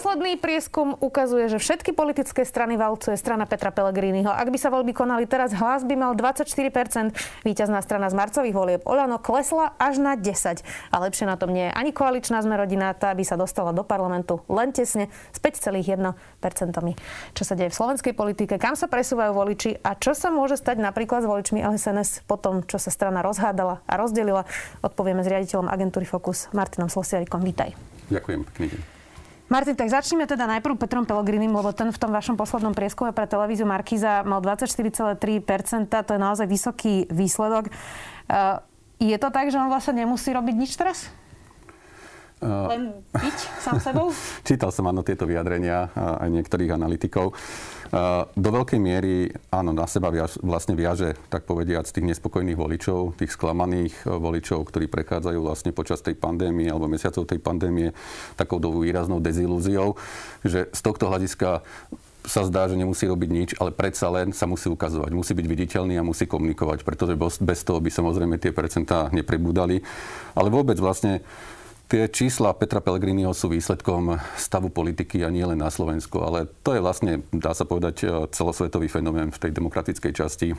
Posledný prieskum ukazuje, že všetky politické strany valcuje strana Petra Pellegriniho. Ak by sa voľby konali teraz, hlas by mal 24%. Víťazná strana z marcových volieb Olano klesla až na 10. A lepšie na tom nie je ani koaličná zmerodina, tá by sa dostala do parlamentu len tesne s 5,1%. Čo sa deje v slovenskej politike, kam sa presúvajú voliči a čo sa môže stať napríklad s voličmi LSNS po tom, čo sa strana rozhádala a rozdelila, odpovieme s riaditeľom agentúry Focus Martinom Slosiarikom. Vítaj. Ďakujem, pekný Martin, tak začneme teda najprv Petrom Pellegrinim, lebo ten v tom vašom poslednom prieskume pre televíziu Markiza mal 24,3%, to je naozaj vysoký výsledok. Uh, je to tak, že on vlastne nemusí robiť nič teraz? Len byť sám sebou? Čítal som áno tieto vyjadrenia aj niektorých analytikov. Do veľkej miery áno, na seba viaž, vlastne viaže, tak povediať, z tých nespokojných voličov, tých sklamaných e, voličov, ktorí prechádzajú vlastne počas tej pandémie alebo mesiacov tej pandémie takou výraznou dezilúziou, že z tohto hľadiska sa zdá, že nemusí robiť nič, ale predsa len sa musí ukazovať. Musí byť viditeľný a musí komunikovať, pretože bez toho by samozrejme tie percentá neprebudali. Ale vôbec vlastne Tie čísla Petra Pellegriniho sú výsledkom stavu politiky a nie len na Slovensku, ale to je vlastne, dá sa povedať, celosvetový fenomén v tej demokratickej časti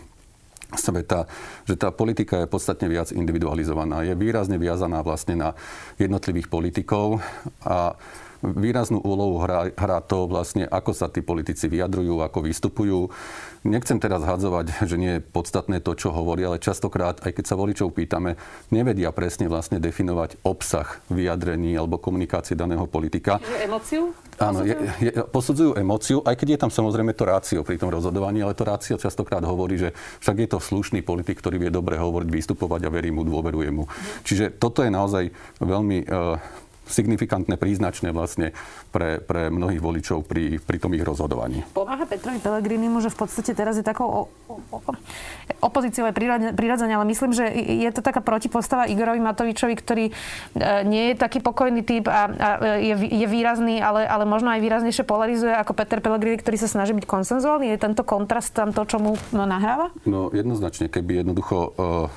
sveta, že tá politika je podstatne viac individualizovaná. Je výrazne viazaná vlastne na jednotlivých politikov a výraznú úlohu hrá, hrá to vlastne, ako sa tí politici vyjadrujú, ako vystupujú. Nechcem teraz hadzovať, že nie je podstatné to, čo hovorí, ale častokrát, aj keď sa voličov pýtame, nevedia presne vlastne definovať obsah vyjadrení alebo komunikácie daného politika. Je emóciu? Áno, je, je, posudzujú emóciu, aj keď je tam samozrejme to rácio pri tom rozhodovaní, ale to rácio častokrát hovorí, že však je to slušný politik, ktorý vie dobre hovoriť, vystupovať a verí mu, dôveruje mu. Čiže toto je naozaj veľmi uh, signifikantné, príznačné vlastne pre, pre mnohých voličov pri, pri tom ich rozhodovaní. Pomáha Petrovi Pellegrinimu, že v podstate teraz je takou opozíciou je prirodzene, ale myslím, že je to taká protipostava Igorovi Matovičovi, ktorý e, nie je taký pokojný typ a, a je, je výrazný, ale, ale možno aj výraznejšie polarizuje ako Peter Pellegrini, ktorý sa snaží byť konsenzuálny. Je tento kontrast tam to, čo mu no, nahráva? No jednoznačne, keby jednoducho uh,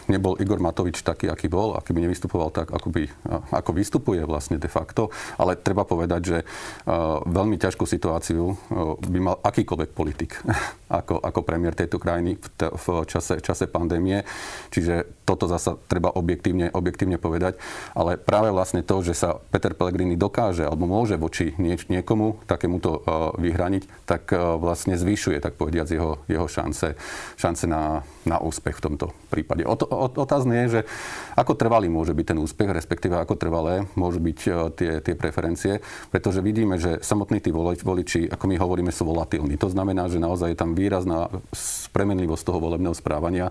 nebol Igor Matovič taký, aký bol, a keby nevystupoval tak, ako, by, uh, ako vystupuje vlastne de facto, ale treba povedať, že uh, veľmi ťažkú situáciu uh, by mal akýkoľvek politik ako, ako premiér tejto krajiny v, t- v čase, čase pandémie. Čiže toto zasa treba objektívne, objektívne povedať. Ale práve vlastne to, že sa Peter Pellegrini dokáže alebo môže voči nieč, niekomu takémuto uh, vyhraniť, tak vlastne zvyšuje, tak povediac, jeho, jeho šance, šance na, na úspech v tomto prípade. O, o, otázne je, že ako trvalý môže byť ten úspech, respektíve ako trvalé môžu byť e, tie, tie preferencie, pretože vidíme, že samotní tí voliči, ako my hovoríme, sú volatilní. To znamená, že naozaj je tam výrazná premenlivosť toho volebného správania.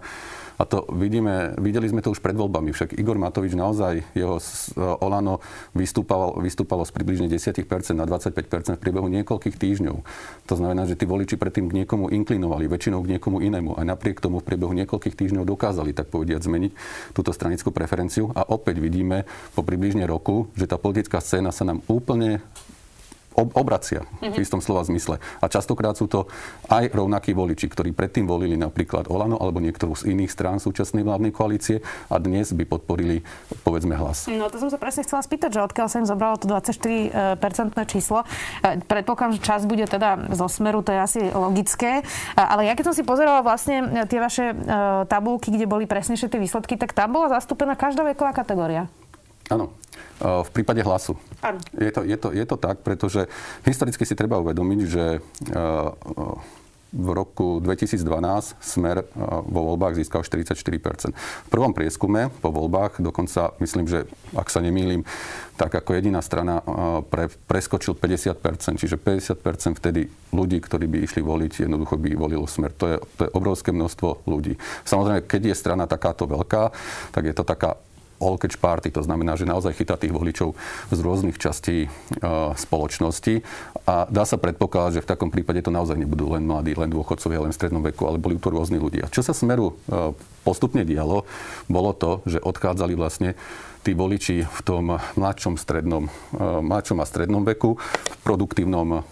A to vidíme, videli sme to už pred voľbami. Však Igor Matovič naozaj, jeho Olano vystúpalo, vystúpalo z približne 10% na 25% v priebehu niekoľkých týždňov. To znamená, že tí voliči predtým k niekomu inklinovali, väčšinou k niekomu inému. A napriek tomu v priebehu niekoľkých týždňov dokázali, tak povediať, zmeniť túto stranickú preferenciu. A opäť vidíme po približne roku, že tá politická scéna sa nám úplne obracia v istom slova zmysle. A častokrát sú to aj rovnakí voliči, ktorí predtým volili napríklad Olano alebo niektorú z iných strán súčasnej vládnej koalície a dnes by podporili, povedzme, hlas. No to som sa presne chcela spýtať, že odkiaľ sa im zobralo to 24-percentné číslo. E, predpokladám, že čas bude teda zo smeru, to je asi logické. E, ale ja keď som si pozerala vlastne tie vaše e, tabulky, kde boli presnejšie tie výsledky, tak tam bola zastúpená každá veková kategória. Áno. V prípade hlasu. Je to, je, to, je to tak, pretože historicky si treba uvedomiť, že v roku 2012 Smer vo voľbách získal 44%. V prvom prieskume po voľbách dokonca, myslím, že ak sa nemýlim, tak ako jediná strana pre, preskočil 50%, čiže 50% vtedy ľudí, ktorí by išli voliť, jednoducho by volilo Smer. To je, to je obrovské množstvo ľudí. Samozrejme, keď je strana takáto veľká, tak je to taká all catch party, to znamená, že naozaj chytá tých voličov z rôznych častí spoločnosti a dá sa predpokladať, že v takom prípade to naozaj nebudú len mladí, len dôchodcovia, len v strednom veku, ale boli to rôzni ľudia. Čo sa smeru postupne dialo, bolo to, že odchádzali vlastne tí voliči v tom mladšom, strednom, mladšom a strednom veku, v produktívnom,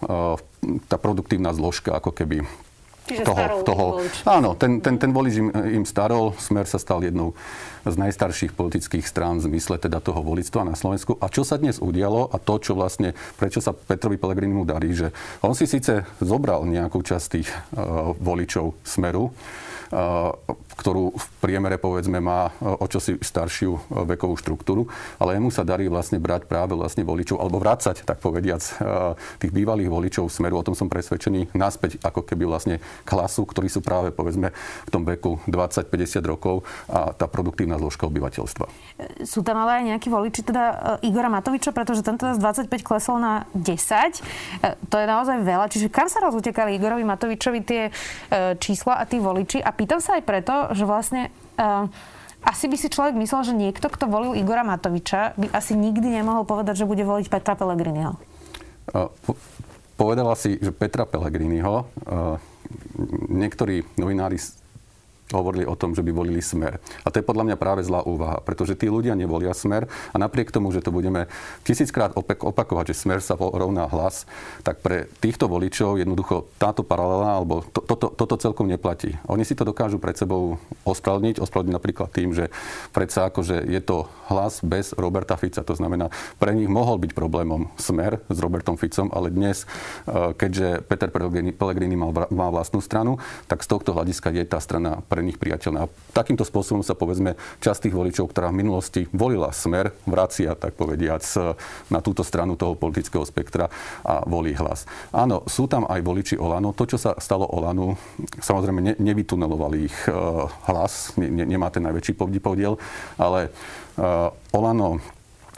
tá produktívna zložka ako keby Čiže toho, toho, áno, ten, ten, ten volič im, im starol, Smer sa stal jednou z najstarších politických strán v zmysle teda toho volictva na Slovensku. A čo sa dnes udialo a to, čo vlastne, prečo sa Petrovi Pelegrinimu darí, že on si síce zobral nejakú časť tých uh, voličov Smeru, ktorú v priemere povedzme má o čosi staršiu vekovú štruktúru, ale jemu sa darí vlastne brať práve vlastne voličov, alebo vrácať, tak povediac, tých bývalých voličov smeru, o tom som presvedčený, naspäť ako keby vlastne klasu, ktorí sú práve povedzme v tom veku 20-50 rokov a tá produktívna zložka obyvateľstva. Sú tam ale aj nejakí voliči, teda Igora Matoviča, pretože tento z 25 klesol na 10. E, to je naozaj veľa. Čiže kam sa rozutekali Igorovi Matovičovi tie čísla a tí voliči? A pýtam sa aj preto, že vlastne uh, asi by si človek myslel, že niekto, kto volil Igora Matoviča, by asi nikdy nemohol povedať, že bude voliť Petra Pellegriniho. Uh, po- povedala si, že Petra Pellegriniho. Uh, niektorí novinári hovorili o tom, že by volili smer. A to je podľa mňa práve zlá úvaha, pretože tí ľudia nevolia smer a napriek tomu, že to budeme tisíckrát opakovať, že smer sa rovná hlas, tak pre týchto voličov jednoducho táto paralela alebo to, toto, toto celkom neplatí. Oni si to dokážu pred sebou ospravedlniť, ospravedlniť napríklad tým, že predsa akože je to hlas bez Roberta Fica. To znamená, pre nich mohol byť problémom smer s Robertom Ficom, ale dnes, e, keďže Peter Pellegrini mal, má vlastnú stranu, tak z tohto hľadiska je tá strana pre pre nich priateľné. A takýmto spôsobom sa povedzme časť tých voličov, ktorá v minulosti volila smer, vracia, tak povediac, na túto stranu toho politického spektra a volí hlas. Áno, sú tam aj voliči Olano. To, čo sa stalo Olanu, samozrejme ne, nevytunelovali ich uh, hlas, ne, ne, nemá ten najväčší podiel, ale uh, Olano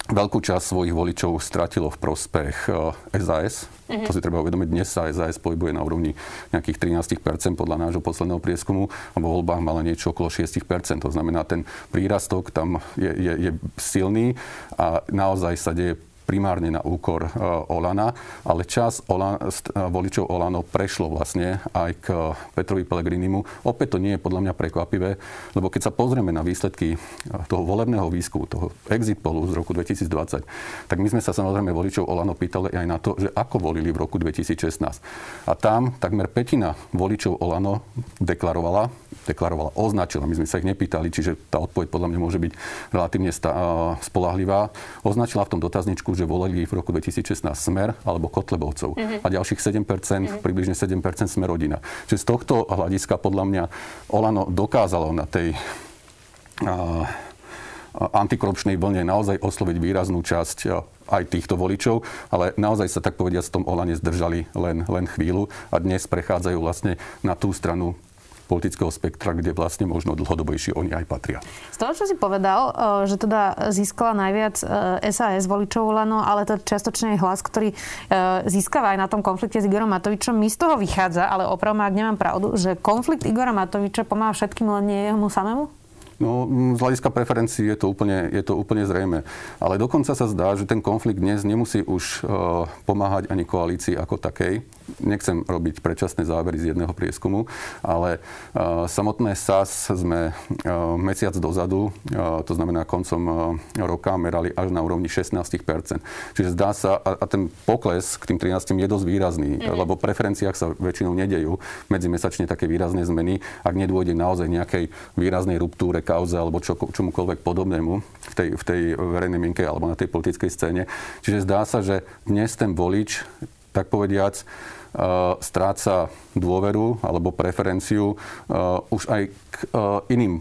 veľkú časť svojich voličov stratilo v prospech SAS. Mm-hmm. To si treba uvedomiť. Dnes sa SAS pohybuje na úrovni nejakých 13% podľa nášho posledného prieskumu a vo voľbách mala niečo okolo 6%. To znamená, ten prírastok tam je, je, je silný a naozaj sa deje primárne na úkor e, Olana, ale čas Ola, e, voličov Olano prešlo vlastne aj k Petrovi Pellegrinimu. Opäť to nie je podľa mňa prekvapivé, lebo keď sa pozrieme na výsledky e, toho volebného výskumu, toho exit polu z roku 2020, tak my sme sa samozrejme voličov Olano pýtali aj na to, že ako volili v roku 2016. A tam takmer petina voličov Olano deklarovala, deklarovala, označila, my sme sa ich nepýtali, čiže tá odpoveď podľa mňa môže byť relatívne spolahlivá, označila v tom dotazničku, že volili v roku 2016 Smer alebo Kotlebovcov. Mm-hmm. A ďalších 7%, mm-hmm. približne 7% Smer rodina. Čiže z tohto hľadiska podľa mňa Olano dokázalo na tej a, antikorupčnej vlne naozaj osloviť výraznú časť aj týchto voličov, ale naozaj sa tak povediať v tom Olane zdržali len, len chvíľu a dnes prechádzajú vlastne na tú stranu politického spektra, kde vlastne možno dlhodobejšie oni aj patria. Z toho, čo si povedal, e, že teda získala najviac SAS e, voličov Lano, ale to čiastočne je hlas, ktorý e, získava aj na tom konflikte s Igorom Matovičom. Mi z toho vychádza, ale opravdu, ak nemám pravdu, že konflikt Igora Matoviča pomáha všetkým, len nie jemu samému? No, z hľadiska preferencií je to, úplne, je to úplne zrejme. Ale dokonca sa zdá, že ten konflikt dnes nemusí už uh, pomáhať ani koalícii ako takej nechcem robiť predčasné závery z jedného prieskumu, ale uh, samotné SAS sme uh, mesiac dozadu, uh, to znamená koncom roka, merali až na úrovni 16 Čiže zdá sa, a, a ten pokles k tým 13 je dosť výrazný, mm-hmm. lebo v preferenciách sa väčšinou nedejú medzimesačne také výrazné zmeny, ak nedôjde naozaj nejakej výraznej ruptúre, kauze alebo čo, čomukoľvek podobnému v tej, v tej verejnej mienke alebo na tej politickej scéne. Čiže zdá sa, že dnes ten volič tak povediac, e, stráca dôveru alebo preferenciu e, už aj k e, iným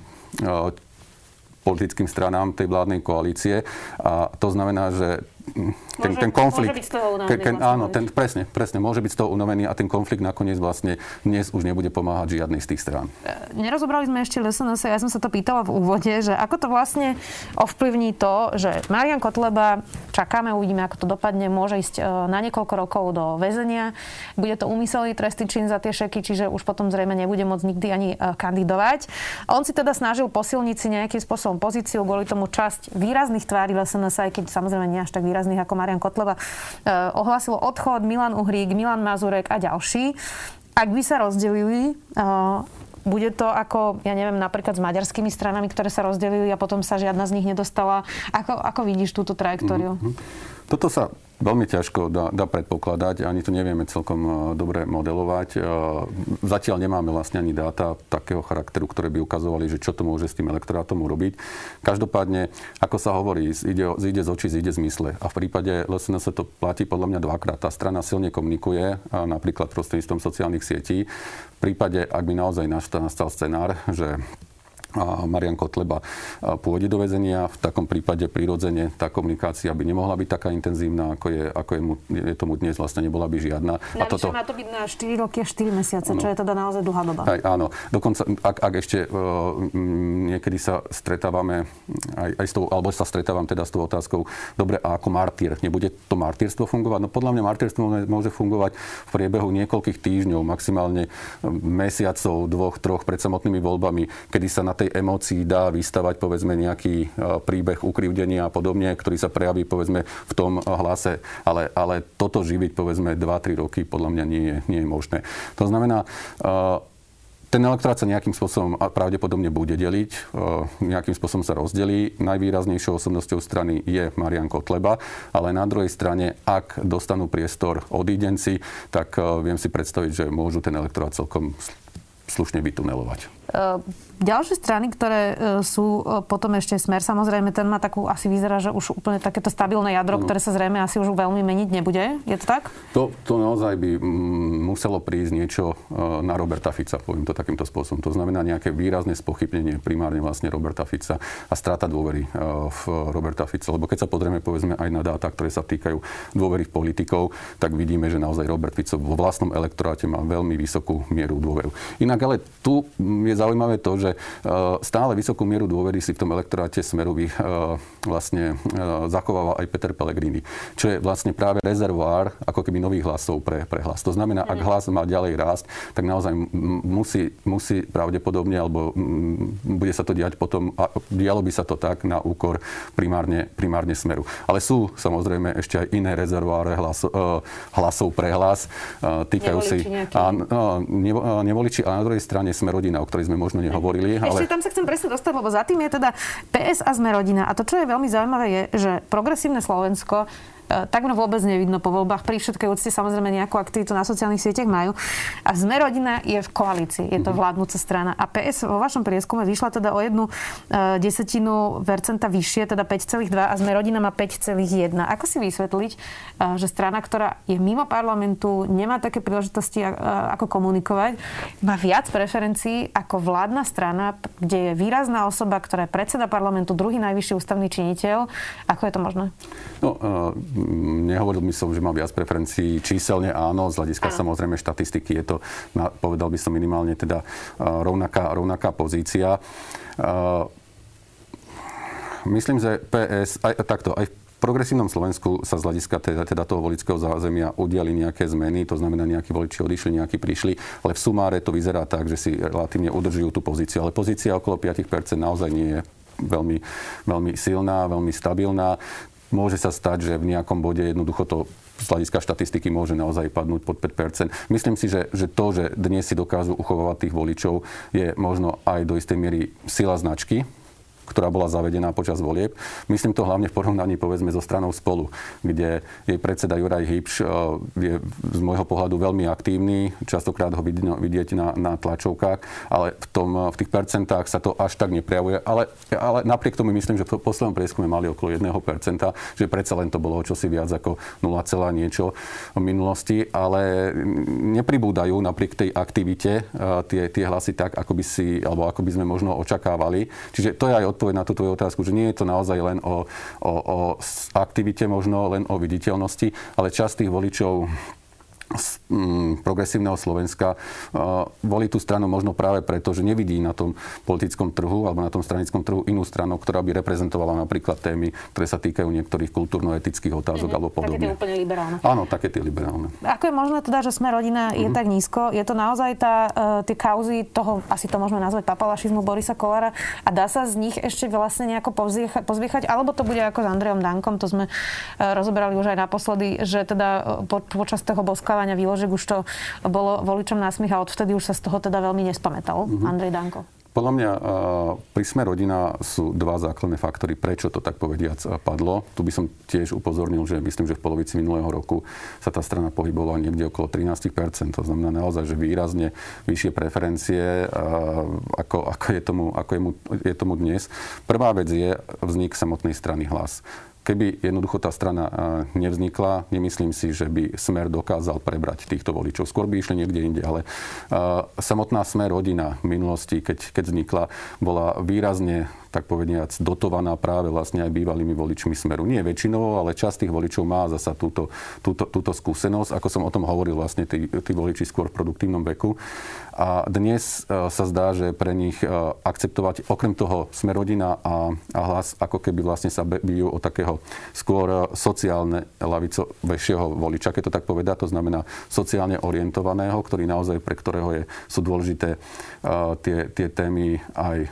politickým stranám tej vládnej koalície. A to znamená, že ten, môže, ten konflikt... Môže byť z toho unavený. Ke, áno, ten, presne, presne, môže byť z toho unavený a ten konflikt nakoniec vlastne dnes už nebude pomáhať žiadnej z tých strán. E, nerozobrali sme ešte LSNS, ja som sa to pýtala v úvode, že ako to vlastne ovplyvní to, že Marian Kotleba, čakáme, uvidíme, ako to dopadne, môže ísť e, na niekoľko rokov do väzenia, bude to úmyselný trestný čin za tie šeky, čiže už potom zrejme nebude môcť nikdy ani e, kandidovať. On si teda snažil posilniť si nejakým spôsobom pozíciu, kvôli tomu časť výrazných tvári LSNS, aj keď samozrejme nie až tak výrazných ako Marian Kotleba, eh, ohlasilo odchod Milan Uhrík, Milan Mazurek a ďalší. Ak by sa rozdelili, eh, bude to ako, ja neviem, napríklad s maďarskými stranami, ktoré sa rozdelili a potom sa žiadna z nich nedostala. Ako, ako vidíš túto trajektóriu? Mm-hmm. Toto sa veľmi ťažko dá, dá predpokladať, ani to nevieme celkom e, dobre modelovať. E, zatiaľ nemáme vlastne ani dáta takého charakteru, ktoré by ukazovali, že čo to môže s tým elektorátom urobiť. Každopádne, ako sa hovorí, ide, ide z očí, ide z mysle. A v prípade LSNS to platí podľa mňa dvakrát. Tá strana silne komunikuje, napríklad prostredníctvom sociálnych sietí. V prípade, ak by naozaj nastal scenár, že a Marian Kotleba pôjde do väzenia. V takom prípade prirodzene tá komunikácia by nemohla byť taká intenzívna, ako je, ako je, mu, je tomu dnes, vlastne nebola by žiadna. a toto... má to byť na 4 roky a 4 mesiace, ano. čo je teda naozaj dlhá doba. Aj, áno, dokonca ak, ak ešte uh, niekedy sa stretávame aj, aj s tou, alebo sa stretávam teda s tou otázkou, dobre, a ako martýr, nebude to martýrstvo fungovať? No podľa mňa martýrstvo môže fungovať v priebehu niekoľkých týždňov, maximálne mesiacov, dvoch, troch pred samotnými voľbami, kedy sa na tej emócii dá vystavať povedzme nejaký e, príbeh ukrivdenia a podobne, ktorý sa prejaví povedzme v tom hlase. Ale, ale toto živiť povedzme 2-3 roky podľa mňa nie je, nie je možné. To znamená, e, ten elektorát sa nejakým spôsobom pravdepodobne bude deliť, e, nejakým spôsobom sa rozdelí. Najvýraznejšou osobnosťou strany je Marian Kotleba, ale na druhej strane, ak dostanú priestor odídenci, tak viem si predstaviť, že môžu ten elektorát celkom slušne vytunelovať. Ehm, ďalšie strany, ktoré e, sú e, potom ešte smer, samozrejme ten má takú, asi vyzerá, že už úplne takéto stabilné jadro, ano. ktoré sa zrejme asi už veľmi meniť nebude. Je to tak? To, to naozaj by muselo prísť niečo e, na Roberta Fica, poviem to takýmto spôsobom. To znamená nejaké výrazné spochybnenie primárne vlastne Roberta Fica a strata dôvery v Roberta Fica. Lebo keď sa pozrieme povedzme aj na dáta, ktoré sa týkajú dôvery v politikov, tak vidíme, že naozaj Robert Fico vo vlastnom elektoráte má veľmi vysokú mieru dôveru. Inak ale tu je zaujímavé to, že e, stále vysokú mieru dôvery si v tom elektoráte Smerových e, vlastne e, zachováva aj Peter Pellegrini, čo je vlastne práve rezervoár ako keby nových hlasov pre, pre hlas. To znamená, ak hlas má ďalej rásť, tak naozaj musí, musí pravdepodobne, alebo bude sa to diať potom, a dialo by sa to tak na úkor primárne, primárne Smeru. Ale sú samozrejme ešte aj iné rezervoáre hlasov, hlasov pre hlas. Týkajú nevoliči si... A, nevoliči, a na druhej strane Smerodina, o ktorej ktorej sme možno nehovorili. Ešte ale... tam sa chcem presne dostať, lebo za tým je teda PS a sme rodina. A to, čo je veľmi zaujímavé, je, že progresívne Slovensko takmer vôbec nevidno po voľbách. Pri všetkej úcte samozrejme nejakú aktivitu na sociálnych sieťach majú. A Sme rodina je v koalícii, je to mhm. vládnúca strana. A PS vo vašom prieskume vyšla teda o jednu uh, desetinu percenta vyššie, teda 5,2 a Sme rodina má 5,1. Ako si vysvetliť, uh, že strana, ktorá je mimo parlamentu, nemá také príležitosti, ako komunikovať, má viac preferencií ako vládna strana, kde je výrazná osoba, ktorá je predseda parlamentu, druhý najvyšší ústavný činiteľ. Ako je to možné? No, uh nehovoril by som, že má viac preferencií. Číselne áno, z hľadiska áno. samozrejme štatistiky je to, povedal by som minimálne teda rovnaká, rovnaká pozícia. Myslím, že PS, aj, takto, aj v progresívnom Slovensku sa z hľadiska teda, teda toho volického zázemia udiali nejaké zmeny, to znamená, nejakí voliči odišli, nejakí prišli, ale v sumáre to vyzerá tak, že si relatívne udržujú tú pozíciu. Ale pozícia okolo 5% naozaj nie je veľmi, veľmi silná, veľmi stabilná môže sa stať, že v nejakom bode jednoducho to z hľadiska štatistiky môže naozaj padnúť pod 5% Myslím si, že, že to, že dnes si dokážu uchovávať tých voličov, je možno aj do istej miery sila značky, ktorá bola zavedená počas volieb. Myslím to hlavne v porovnaní povedzme so stranou spolu, kde jej predseda Juraj Hybš eh, je z môjho pohľadu veľmi aktívny, častokrát ho vidieť na, na tlačovkách, ale v, tom, v tých percentách sa to až tak neprejavuje. Ale, ale napriek tomu myslím, že v poslednom prieskume mali okolo 1%, že predsa len to bolo čosi viac ako 0, niečo v minulosti, ale nepribúdajú napriek tej aktivite eh, tie, tie hlasy tak, ako by si, alebo ako by sme možno očakávali. Čiže to je aj odpoveď na tú tvoju otázku, že nie je to naozaj len o, o, o aktivite, možno len o viditeľnosti, ale časť tých voličov z mm, progresívneho Slovenska volí tú stranu možno práve preto, že nevidí na tom politickom trhu alebo na tom stranickom trhu inú stranu, ktorá by reprezentovala napríklad témy, ktoré sa týkajú niektorých kultúrno-etických otázok mm-hmm. alebo podobne. Také tie úplne liberálne. Áno, také tie liberálne. Ako je možné teda, že sme rodina je mm-hmm. tak nízko? Je to naozaj tá, uh, tie kauzy toho, asi to môžeme nazvať papalašizmu Borisa Kolára a dá sa z nich ešte vlastne nejako pozviechať, alebo to bude ako s Andrejom Dankom, to sme uh, rozoberali už aj naposledy, že teda po, počas toho boskava vyhľadávania výložiek už to bolo voličom násmych a odvtedy už sa z toho teda veľmi nespamätal. Mm-hmm. Andrej Danko. Podľa mňa pri Sme rodina sú dva základné faktory, prečo to tak povediac padlo. Tu by som tiež upozornil, že myslím, že v polovici minulého roku sa tá strana pohybovala niekde okolo 13% To znamená naozaj, že výrazne vyššie preferencie, ako, ako, je, tomu, ako je, mu, je tomu dnes. Prvá vec je vznik samotnej strany hlas. Keby jednoducho tá strana nevznikla, nemyslím si, že by Smer dokázal prebrať týchto voličov. Skôr by išli niekde inde, ale samotná Smer rodina v minulosti, keď, keď vznikla, bola výrazne tak povediac, dotovaná práve vlastne aj bývalými voličmi Smeru. Nie väčšinou, ale časť tých voličov má zasa túto, túto, túto skúsenosť. Ako som o tom hovoril, vlastne tí, tí voliči skôr v produktívnom veku. A dnes e, sa zdá, že pre nich e, akceptovať okrem toho Smerodina a, a hlas, ako keby vlastne sa bijú o takého skôr e, sociálne lavicovejšieho voliča, keď to tak povedá, to znamená sociálne orientovaného, ktorý naozaj pre ktorého je, sú dôležité tie, tie témy aj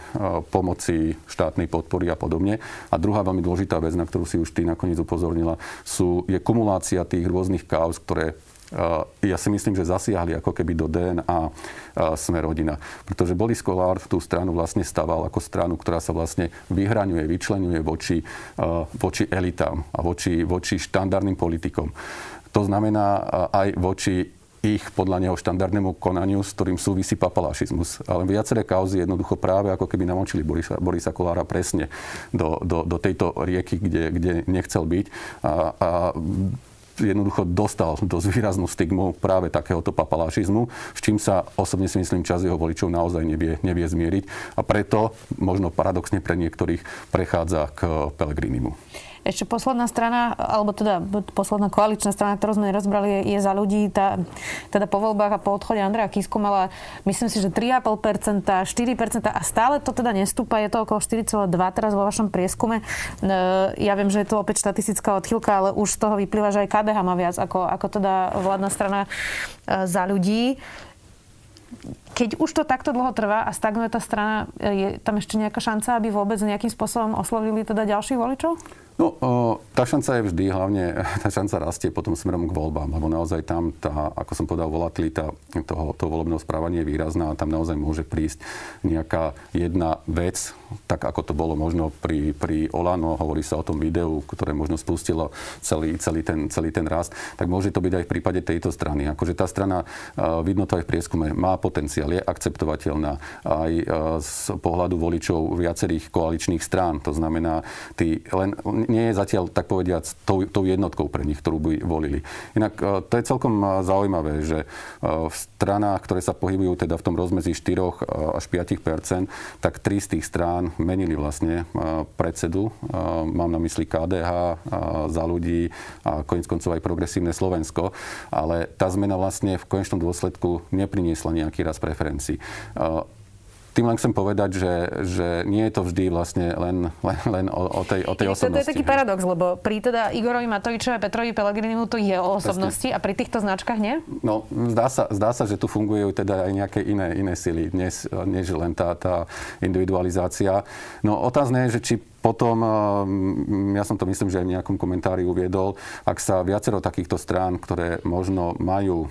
pomoci štátnej podpory a podobne. A druhá veľmi dôležitá vec, na ktorú si už ty nakoniec upozornila, sú, je kumulácia tých rôznych kauz, ktoré eh, ja si myslím, že zasiahli ako keby do DNA eh, sme rodina. Pretože Boris Kolár tú stranu vlastne staval ako stranu, ktorá sa vlastne vyhraňuje, vyčlenuje voči, eh, voči elitám a voči, voči štandardným politikom. To znamená aj voči ich podľa neho štandardnému konaniu, s ktorým súvisí papalašizmus. Ale viaceré kauzy jednoducho práve ako keby namočili Borisa, Borisa Kolára presne do, do, do tejto rieky, kde, kde nechcel byť. A, a jednoducho dostal dosť výraznú stigmu práve takéhoto papalašizmu, s čím sa osobne si myslím čas jeho voličov naozaj nevie, nevie zmieriť. A preto možno paradoxne pre niektorých prechádza k Pelegrinimu. Ešte posledná strana, alebo teda posledná koaličná strana, ktorú sme rozbrali, je, za ľudí. Tá, teda po voľbách a po odchode Andreja Kisku mala, myslím si, že 3,5%, 4% a stále to teda nestúpa. Je to okolo 4,2 teraz vo vašom prieskume. E, ja viem, že je to opäť štatistická odchýlka, ale už z toho vyplýva, že aj KDH má viac ako, ako teda vládna strana e, za ľudí keď už to takto dlho trvá a stagnuje tá strana, je tam ešte nejaká šanca, aby vôbec nejakým spôsobom oslovili teda ďalších voličov? No, tá šanca je vždy, hlavne tá šanca rastie potom smerom k voľbám, lebo naozaj tam tá, ako som povedal, volatilita toho, toho volebného správania je výrazná a tam naozaj môže prísť nejaká jedna vec, tak ako to bolo možno pri, pri Olano, hovorí sa o tom videu, ktoré možno spustilo celý, celý, ten, celý ten rast, tak môže to byť aj v prípade tejto strany. Akože tá strana, vidno to aj v prieskume, má potenciál, je akceptovateľná aj z pohľadu voličov viacerých koaličných strán. To znamená, tí len nie je zatiaľ, tak povediac, tou, tou jednotkou pre nich, ktorú by volili. Inak e, to je celkom e, zaujímavé, že e, v stranách, ktoré sa pohybujú teda v tom rozmezí 4 až 5% tak tri z tých strán menili vlastne predsedu. Mám na mysli KDH, za ľudí a konec koncov aj progresívne Slovensko. Ale tá zmena vlastne v konečnom dôsledku nepriniesla nejaký raz preferencií tým len chcem povedať, že, že nie je to vždy vlastne len, len, len o, o tej, o tej osobnosti. To, to je taký paradox, lebo pri teda Igorovi Matovičovi a Petrovi Pelegrinimu to je o osobnosti Presne. a pri týchto značkách nie? No, zdá sa, zdá sa, že tu fungujú teda aj nejaké iné, iné sily, dnes, než len tá, tá individualizácia. No otázne je, že či potom, ja som to myslím, že aj v nejakom komentári uviedol, ak sa viacero takýchto strán, ktoré možno majú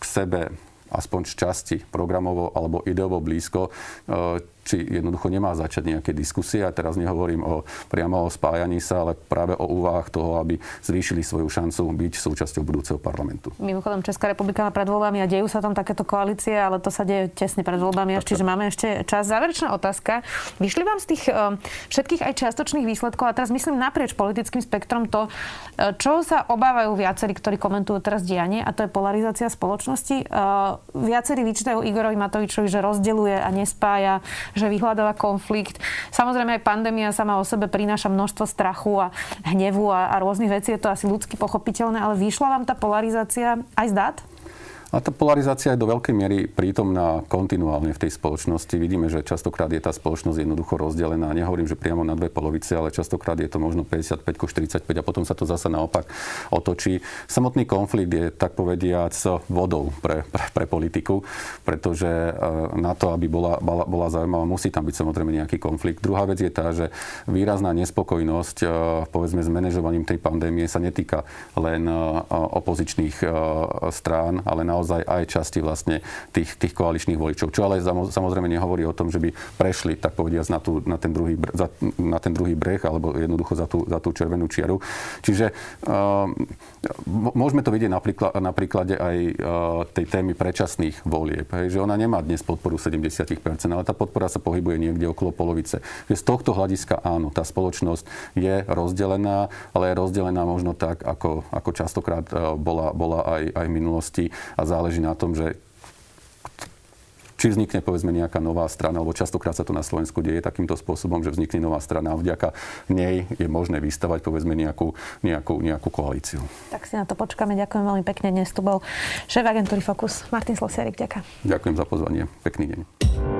k sebe aspoň z časti programovo alebo ideovo blízko, e, či jednoducho nemá začať nejaké diskusie. A teraz nehovorím o, priamo o spájaní sa, ale práve o úvahách toho, aby zvýšili svoju šancu byť súčasťou budúceho parlamentu. Mimochodom, Česká republika má pred voľbami a dejú sa tam takéto koalície, ale to sa deje tesne pred voľbami, až, čiže máme ešte čas. Záverečná otázka. Vyšli vám z tých uh, všetkých aj čiastočných výsledkov, a teraz myslím naprieč politickým spektrom to, uh, čo sa obávajú viacerí, ktorí komentujú teraz dianie, a to je polarizácia spoločnosti. Uh, viacerí vyčítajú Igorovi Matovičovi, že rozdeluje a nespája že vyhľadáva konflikt. Samozrejme aj pandémia sama o sebe prináša množstvo strachu a hnevu a, a rôznych vecí. Je to asi ľudsky pochopiteľné, ale vyšla vám tá polarizácia aj z dát? A tá polarizácia je do veľkej miery prítomná kontinuálne v tej spoločnosti. Vidíme, že častokrát je tá spoločnosť jednoducho rozdelená. Nehovorím, že priamo na dve polovice, ale častokrát je to možno 55 45 a potom sa to zase naopak otočí. Samotný konflikt je tak povediac vodou pre, pre, pre politiku, pretože e, na to, aby bola, bola, bola zaujímavá, musí tam byť samozrejme nejaký konflikt. Druhá vec je tá, že výrazná nespokojnosť e, povedzme s manažovaním tej pandémie sa netýka len e, opozičných strán, ale na naozaj aj časti vlastne tých, tých koaličných voličov. Čo ale samozrejme nehovorí o tom, že by prešli, tak povediať, na, tú, na, ten druhý, za, na ten druhý breh alebo jednoducho za tú, za tú červenú čiaru. Čiže uh, môžeme to vidieť na, príklade, na príklade aj uh, tej témy predčasných volieb. Hej, že ona nemá dnes podporu 70%, ale tá podpora sa pohybuje niekde okolo polovice. Že z tohto hľadiska áno, tá spoločnosť je rozdelená, ale je rozdelená možno tak, ako, ako častokrát uh, bola, bola aj, aj v minulosti a záleží na tom, že či vznikne povedzme nejaká nová strana, alebo častokrát sa to na Slovensku deje takýmto spôsobom, že vznikne nová strana a vďaka nej je možné vystavať povedzme nejakú, nejakú, nejakú koalíciu. Tak si na to počkáme. Ďakujem veľmi pekne. Dnes tu bol šéf agentúry Focus Martin Slosiarik. Ďakujem. Ďakujem za pozvanie. Pekný deň.